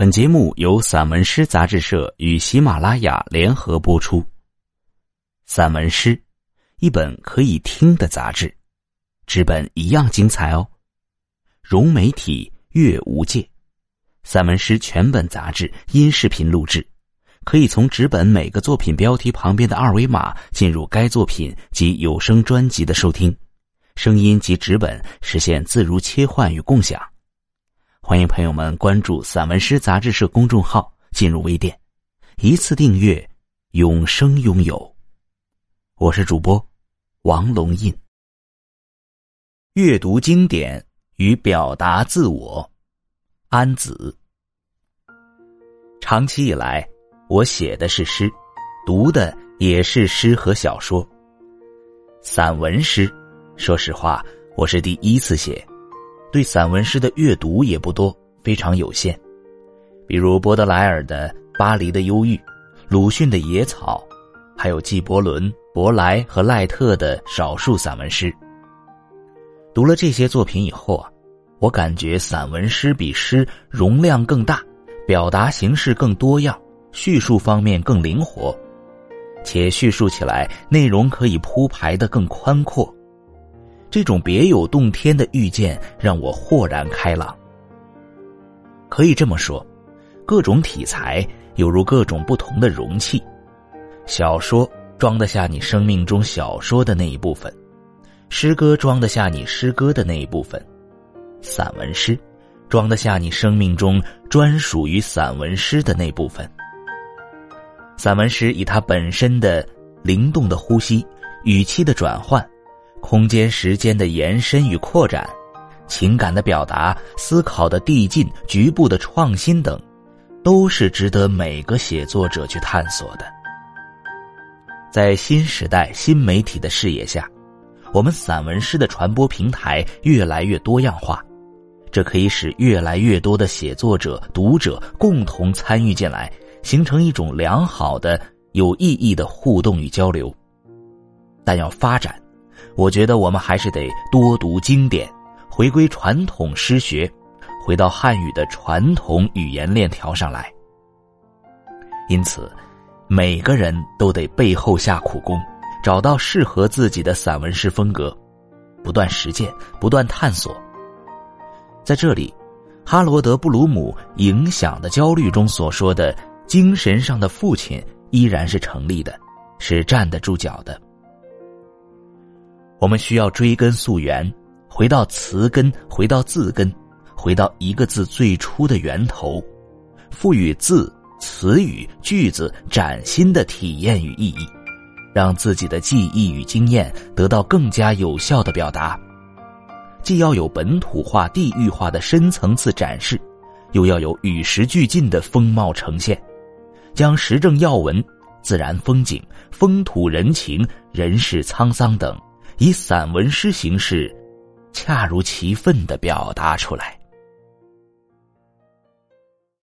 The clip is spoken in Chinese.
本节目由散文诗杂志社与喜马拉雅联合播出。散文诗，一本可以听的杂志，纸本一样精彩哦。融媒体阅无界，散文诗全本杂志音视频录制，可以从纸本每个作品标题旁边的二维码进入该作品及有声专辑的收听，声音及纸本实现自如切换与共享。欢迎朋友们关注散文诗杂志社公众号，进入微店，一次订阅，永生拥有。我是主播王龙印。阅读经典与表达自我，安子。长期以来，我写的是诗，读的也是诗和小说。散文诗，说实话，我是第一次写。对散文诗的阅读也不多，非常有限。比如波德莱尔的《巴黎的忧郁》，鲁迅的《野草》，还有纪伯伦、伯莱和赖特的少数散文诗。读了这些作品以后啊，我感觉散文诗比诗容量更大，表达形式更多样，叙述方面更灵活，且叙述起来内容可以铺排的更宽阔。这种别有洞天的遇见让我豁然开朗。可以这么说，各种题材犹如各种不同的容器，小说装得下你生命中小说的那一部分，诗歌装得下你诗歌的那一部分，散文诗装得下你生命中专属于散文诗的那部分。散文诗以它本身的灵动的呼吸、语气的转换。空间、时间的延伸与扩展，情感的表达、思考的递进、局部的创新等，都是值得每个写作者去探索的。在新时代新媒体的视野下，我们散文诗的传播平台越来越多样化，这可以使越来越多的写作者、读者共同参与进来，形成一种良好的、有意义的互动与交流。但要发展。我觉得我们还是得多读经典，回归传统诗学，回到汉语的传统语言链条上来。因此，每个人都得背后下苦功，找到适合自己的散文诗风格，不断实践，不断探索。在这里，哈罗德·布鲁姆《影响的焦虑》中所说的精神上的父亲依然是成立的，是站得住脚的。我们需要追根溯源，回到词根，回到字根，回到一个字最初的源头，赋予字、词语、句子崭新的体验与意义，让自己的记忆与经验得到更加有效的表达。既要有本土化、地域化的深层次展示，又要有与时俱进的风貌呈现，将时政要闻、自然风景、风土人情、人世沧桑等。以散文诗形式，恰如其分的表达出来。